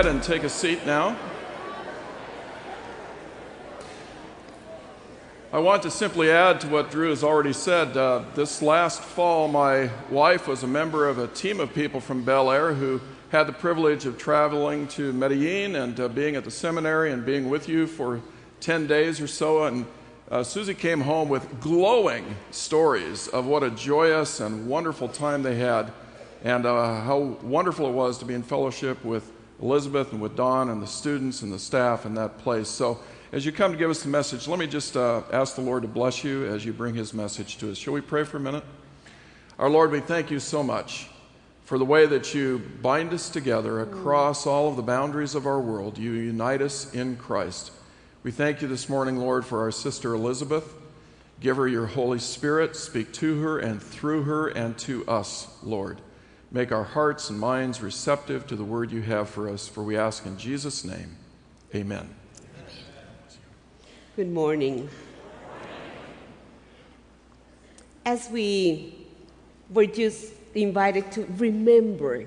ahead and take a seat now. I want to simply add to what Drew has already said. Uh, this last fall, my wife was a member of a team of people from Bel Air who had the privilege of traveling to Medellin and uh, being at the seminary and being with you for 10 days or so. And uh, Susie came home with glowing stories of what a joyous and wonderful time they had and uh, how wonderful it was to be in fellowship with Elizabeth and with Don and the students and the staff in that place. So, as you come to give us the message, let me just uh, ask the Lord to bless you as you bring his message to us. Shall we pray for a minute? Our Lord, we thank you so much for the way that you bind us together across all of the boundaries of our world. You unite us in Christ. We thank you this morning, Lord, for our sister Elizabeth. Give her your Holy Spirit. Speak to her and through her and to us, Lord. Make our hearts and minds receptive to the word you have for us, for we ask in Jesus' name. Amen. Good morning. As we were just invited to remember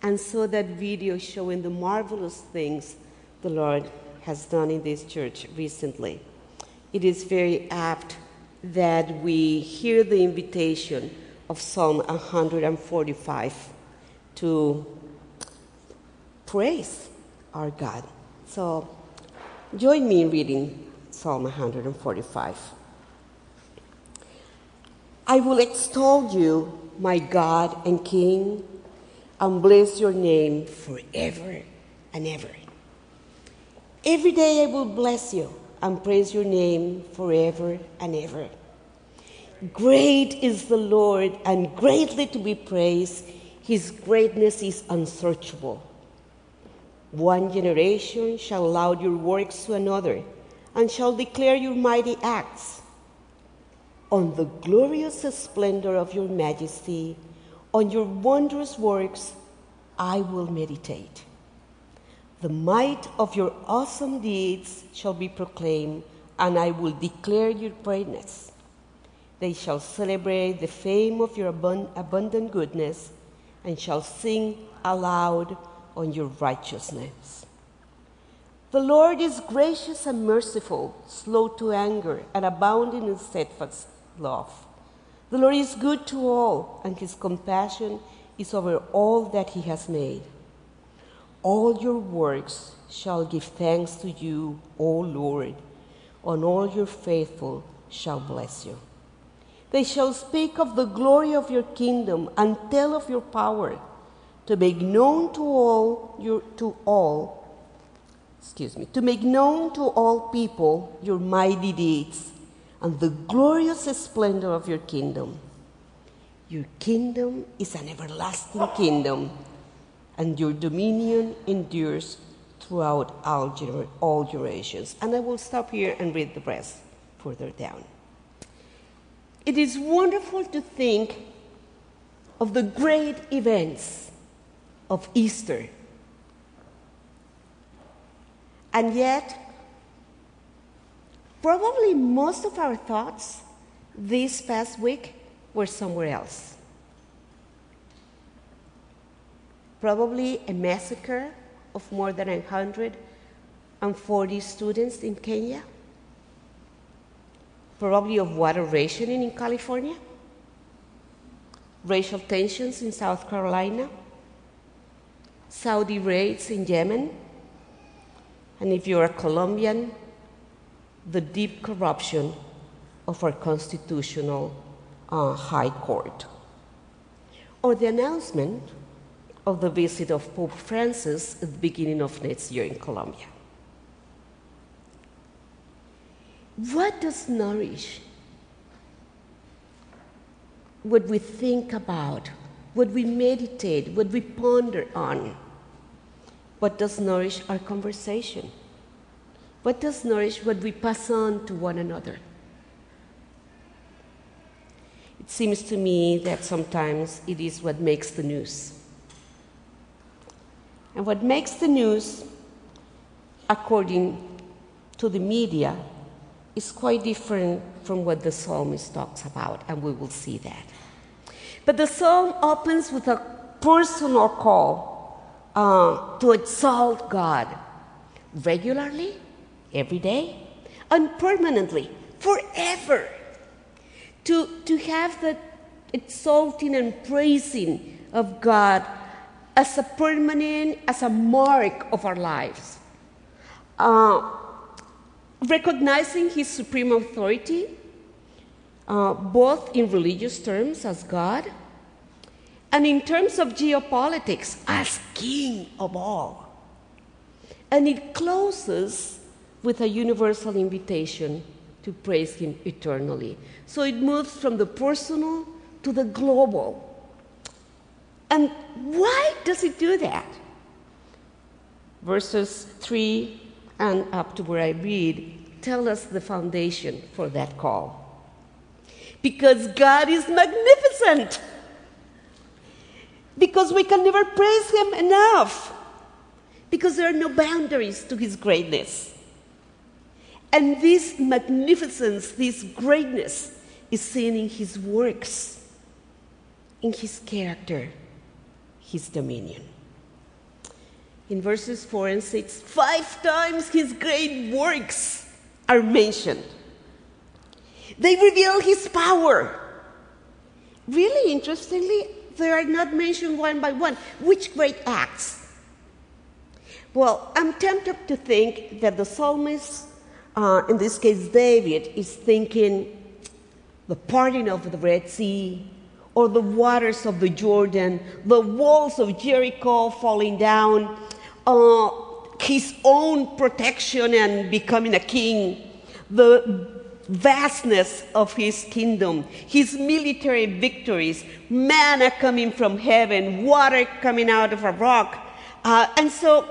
and saw that video showing the marvelous things the Lord has done in this church recently, it is very apt that we hear the invitation of Psalm 145 to praise our God. So join me in reading Psalm 145. I will extol you, my God and King, and bless your name forever and ever. Every day I will bless you and praise your name forever and ever. Great is the Lord and greatly to be praised. His greatness is unsearchable. One generation shall laud your works to another and shall declare your mighty acts. On the glorious splendor of your majesty, on your wondrous works, I will meditate. The might of your awesome deeds shall be proclaimed, and I will declare your greatness. They shall celebrate the fame of your abundant goodness and shall sing aloud on your righteousness. The Lord is gracious and merciful, slow to anger, and abounding in steadfast love. The Lord is good to all, and his compassion is over all that he has made. All your works shall give thanks to you, O Lord, and all your faithful shall bless you. They shall speak of the glory of your kingdom and tell of your power to make known to all your to all excuse me to make known to all people your mighty deeds and the glorious splendor of your kingdom. Your kingdom is an everlasting kingdom, and your dominion endures throughout all, all generations. And I will stop here and read the rest further down. It is wonderful to think of the great events of Easter. And yet, probably most of our thoughts this past week were somewhere else. Probably a massacre of more than 140 students in Kenya probably of water rationing in California, racial tensions in South Carolina, Saudi raids in Yemen, and if you're a Colombian, the deep corruption of our constitutional uh, high court. Or the announcement of the visit of Pope Francis at the beginning of next year in Colombia. What does nourish what we think about, what we meditate, what we ponder on? What does nourish our conversation? What does nourish what we pass on to one another? It seems to me that sometimes it is what makes the news. And what makes the news, according to the media, is quite different from what the psalmist talks about, and we will see that. But the psalm opens with a personal call uh, to exalt God regularly, every day, and permanently, forever. To, to have the exalting and praising of God as a permanent, as a mark of our lives. Uh, recognizing His supreme authority, uh, both in religious terms as God and in terms of geopolitics as King of all. And it closes with a universal invitation to praise Him eternally. So it moves from the personal to the global. And why does it do that? Verses 3 and up to where I read tell us the foundation for that call. Because God is magnificent. Because we can never praise Him enough. Because there are no boundaries to His greatness. And this magnificence, this greatness, is seen in His works, in His character, His dominion. In verses 4 and 6, five times His great works are mentioned. They reveal His power. Really interestingly, they are not mentioned one by one. Which great acts? Well, I'm tempted to think that the psalmist, uh, in this case David, is thinking the parting of the Red Sea, or the waters of the Jordan, the walls of Jericho falling down, uh, his own protection and becoming a king, the vastness of his kingdom, his military victories, manna coming from heaven, water coming out of a rock. Uh, and so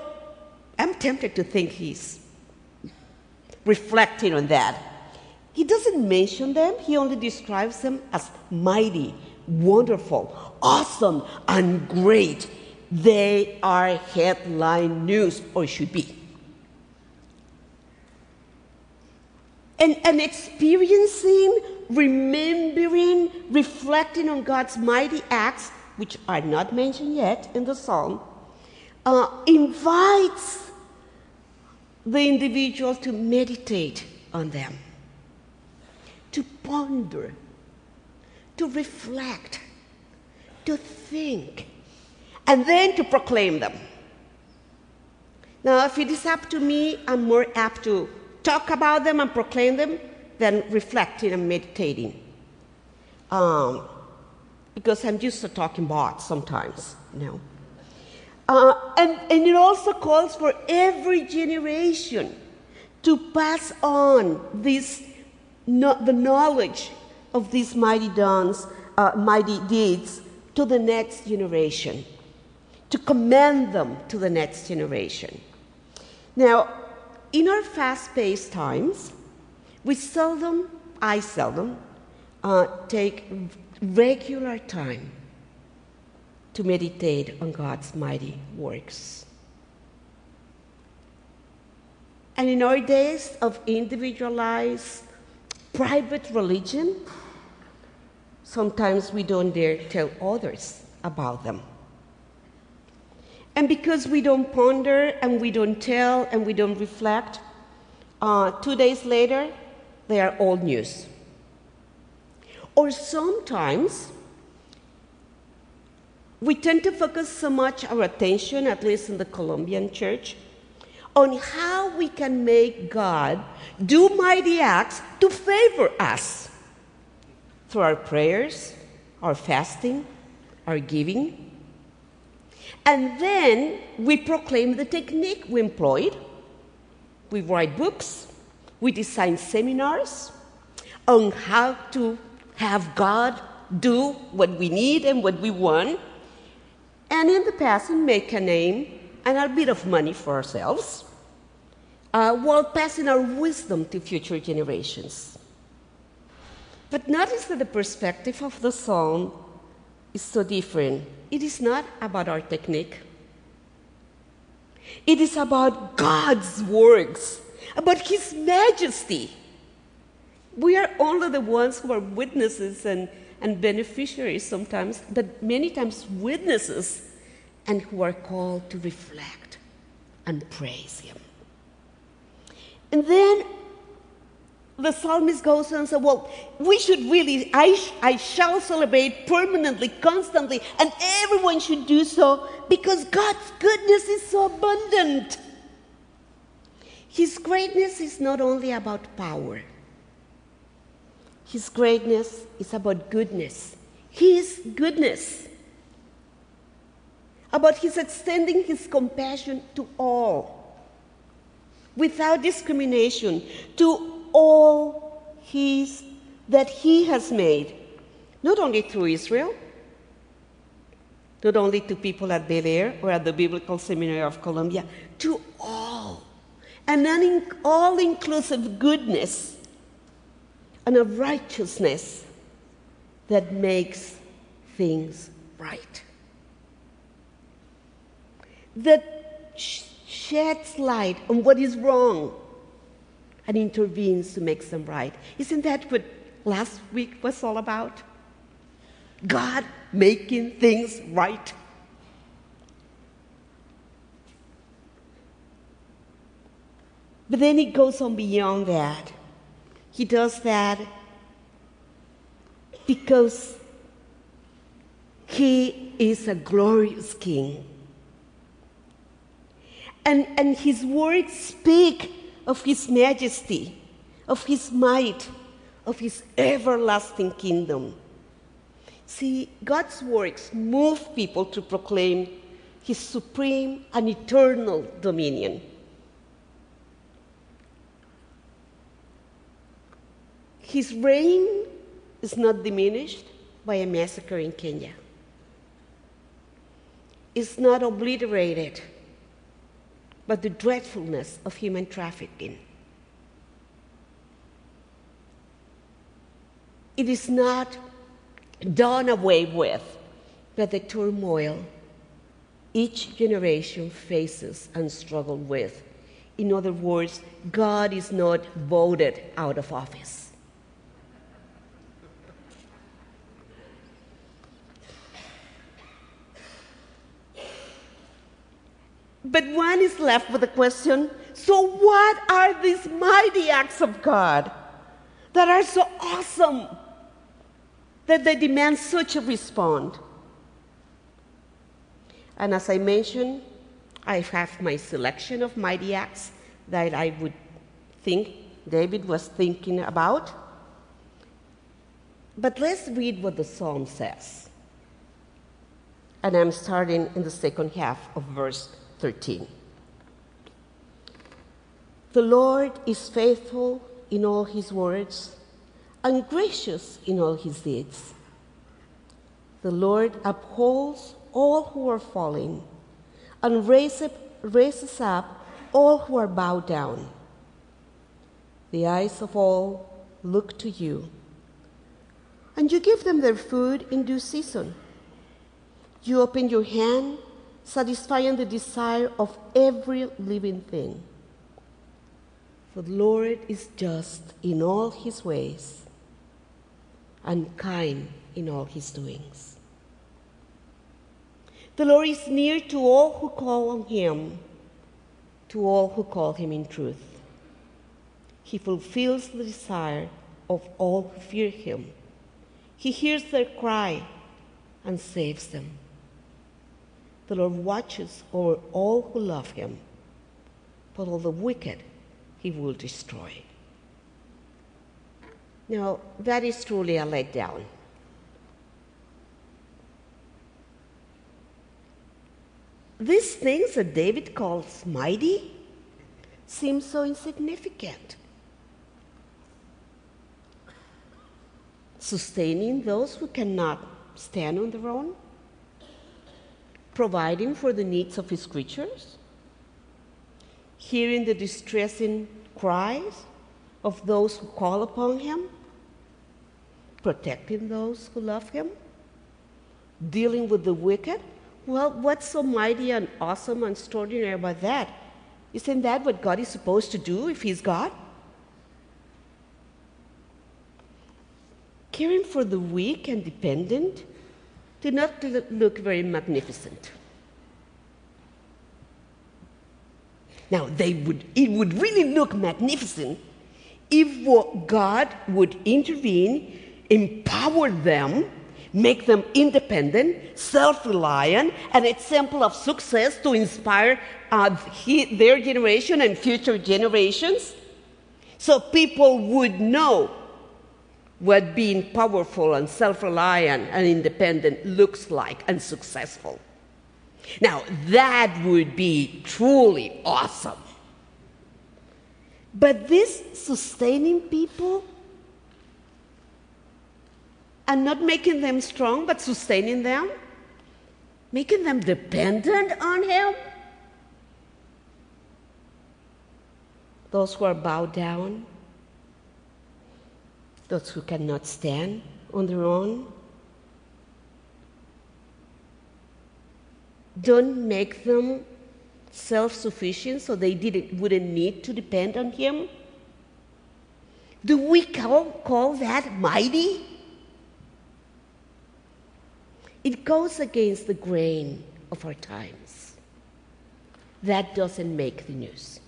I'm tempted to think he's reflecting on that. He doesn't mention them, he only describes them as mighty, wonderful, awesome, and great. They are headline news, or should be. And, and experiencing, remembering, reflecting on God's mighty acts, which are not mentioned yet in the psalm, uh, invites the individual to meditate on them, to ponder, to reflect, to think, and then to proclaim them. Now, if it is up to me, I'm more apt to talk about them and proclaim them than reflecting and meditating. Um, because I'm used to talking about sometimes, you know. Uh, and, and it also calls for every generation to pass on this, no, the knowledge of these mighty dons, uh, mighty deeds to the next generation, to commend them to the next generation. Now, in our fast paced times, we seldom, I seldom, uh, take regular time to meditate on God's mighty works. And in our days of individualized private religion, sometimes we don't dare tell others about them. And because we don't ponder and we don't tell and we don't reflect, uh, two days later, they are old news. Or sometimes we tend to focus so much our attention, at least in the Colombian church, on how we can make God do mighty acts to favor us through our prayers, our fasting, our giving. And then we proclaim the technique we employed. We write books, we design seminars on how to have God do what we need and what we want. And in the we make a name and a bit of money for ourselves uh, while passing our wisdom to future generations. But notice that the perspective of the psalm is so different it is not about our technique. It is about God's works, about His majesty. We are only the ones who are witnesses and, and beneficiaries sometimes, but many times witnesses and who are called to reflect and praise Him. And then the psalmist goes and says, Well, we should really, I, I shall celebrate permanently, constantly, and everyone should do so because God's goodness is so abundant. His greatness is not only about power, His greatness is about goodness. His goodness, about His extending His compassion to all, without discrimination, to all his that he has made, not only through Israel, not only to people at Bel Air or at the Biblical Seminary of Colombia, to all. An all inclusive goodness and a righteousness that makes things right. That sheds light on what is wrong and intervenes to make them right. Isn't that what last week was all about? God making things right. But then he goes on beyond that. He does that because he is a glorious king. And, and his words speak of His majesty, of His might, of His everlasting kingdom. See, God's works move people to proclaim His supreme and eternal dominion. His reign is not diminished by a massacre in Kenya. It's not obliterated but the dreadfulness of human trafficking. It is not done away with, but the turmoil each generation faces and struggles with. In other words, God is not voted out of office. But one is left with the question so, what are these mighty acts of God that are so awesome that they demand such a response? And as I mentioned, I have my selection of mighty acts that I would think David was thinking about. But let's read what the psalm says. And I'm starting in the second half of verse 13. The Lord is faithful in all his words and gracious in all his deeds. The Lord upholds all who are falling and raises up all who are bowed down. The eyes of all look to you, and you give them their food in due season. You open your hand satisfying the desire of every living thing. For the Lord is just in all his ways and kind in all his doings. The Lord is near to all who call on him, to all who call him in truth. He fulfills the desire of all who fear him. He hears their cry and saves them. The Lord watches over all who love him, but all the wicked he will destroy. Now, that is truly a letdown. These things that David calls mighty seem so insignificant. Sustaining those who cannot stand on their own, providing for the needs of his creatures, hearing the distressing cries of those who call upon him, protecting those who love him, dealing with the wicked. Well, what's so mighty and awesome and extraordinary about that? Isn't that what God is supposed to do if He's God? Caring for the weak and dependent did not look very magnificent. Now, they would, it would really look magnificent if God would intervene, empower them, make them independent, self reliant, an example of success to inspire uh, he, their generation and future generations. So people would know what being powerful and self reliant and independent looks like and successful. Now, that would be truly awesome. But this sustaining people and not making them strong, but sustaining them, making them dependent on Him. Those who are bowed down, those who cannot stand on their own. Don't make them self sufficient so they didn't, wouldn't need to depend on Him. Do we call, call that mighty? It goes against the grain of our times. That doesn't make the news.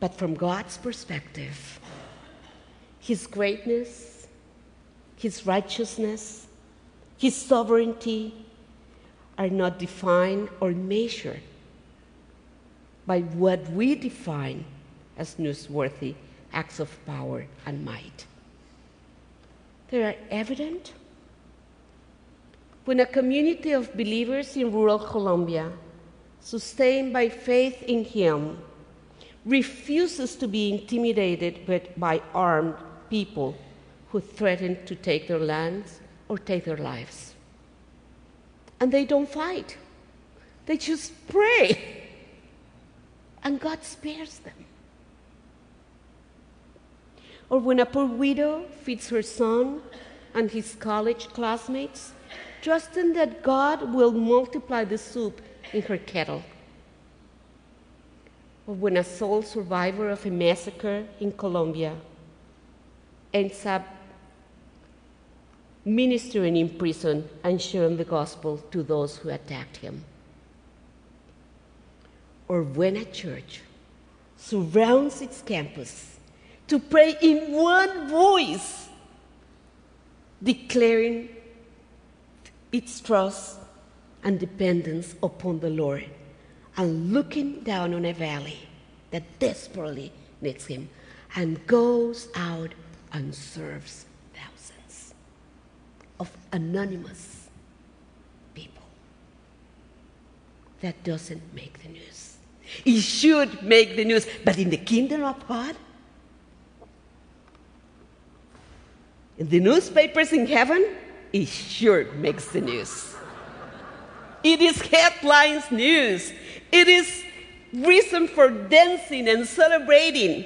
But from God's perspective, His greatness, His righteousness, His sovereignty are not defined or measured by what we define as newsworthy acts of power and might. They are evident when a community of believers in rural Colombia, sustained by faith in Him, refuses to be intimidated by armed people who threaten to take their lands or take their lives. And they don't fight, they just pray, and God spares them. Or when a poor widow feeds her son and his college classmates, trusting that God will multiply the soup in her kettle or when a sole survivor of a massacre in Colombia ends up ministering in prison and sharing the gospel to those who attacked him. Or when a church surrounds its campus to pray in one voice, declaring its trust and dependence upon the Lord and looking down on a valley that desperately needs him and goes out and serves thousands of anonymous people. That doesn't make the news. It should make the news, but in the kingdom of God, in the newspapers in heaven, it sure makes the news. It is headlines news. It is reason for dancing and celebrating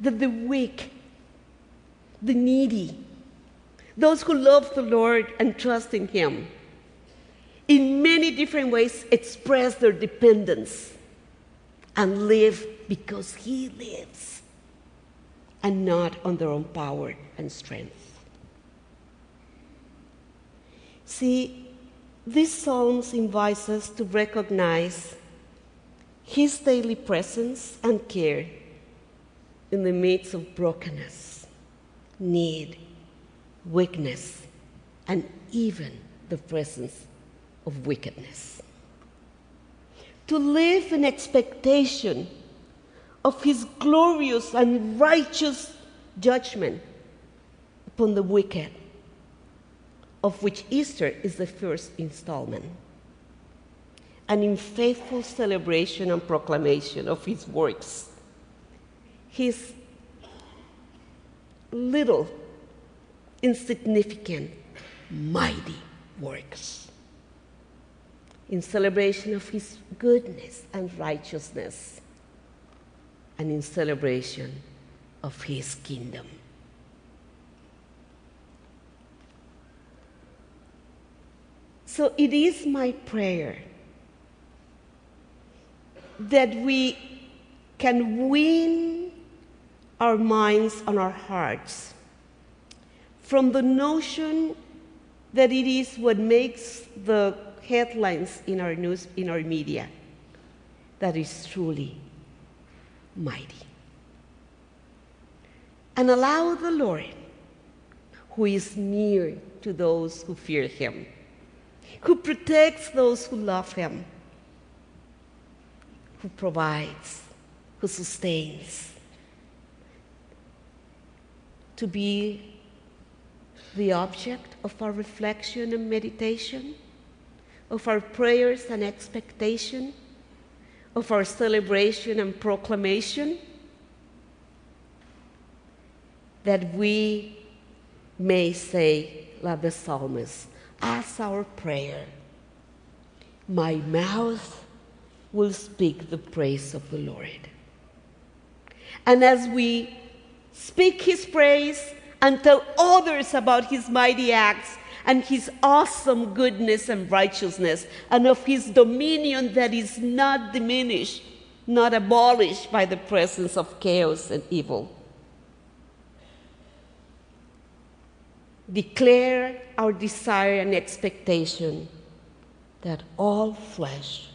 that the weak, the needy, those who love the Lord and trust in Him, in many different ways express their dependence and live because He lives and not on their own power and strength. See, these Psalms invite us to recognize His daily presence and care in the midst of brokenness, need, weakness, and even the presence of wickedness. To live in expectation of His glorious and righteous judgment upon the wicked of which Easter is the first installment. And in faithful celebration and proclamation of his works, his little, insignificant, mighty works. In celebration of his goodness and righteousness, and in celebration of his kingdom. So it is my prayer that we can win our minds and our hearts from the notion that it is what makes the headlines in our news, in our media, that is truly mighty. And allow the Lord, who is near to those who fear him, who protects those who love him, who provides, who sustains, to be the object of our reflection and meditation, of our prayers and expectation, of our celebration and proclamation, that we may say, like the psalmist, as our prayer, my mouth will speak the praise of the Lord. And as we speak his praise and tell others about his mighty acts and his awesome goodness and righteousness and of his dominion that is not diminished, not abolished by the presence of chaos and evil. Declare our desire and expectation that all flesh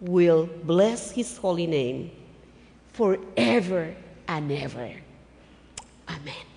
will bless his holy name forever and ever. Amen.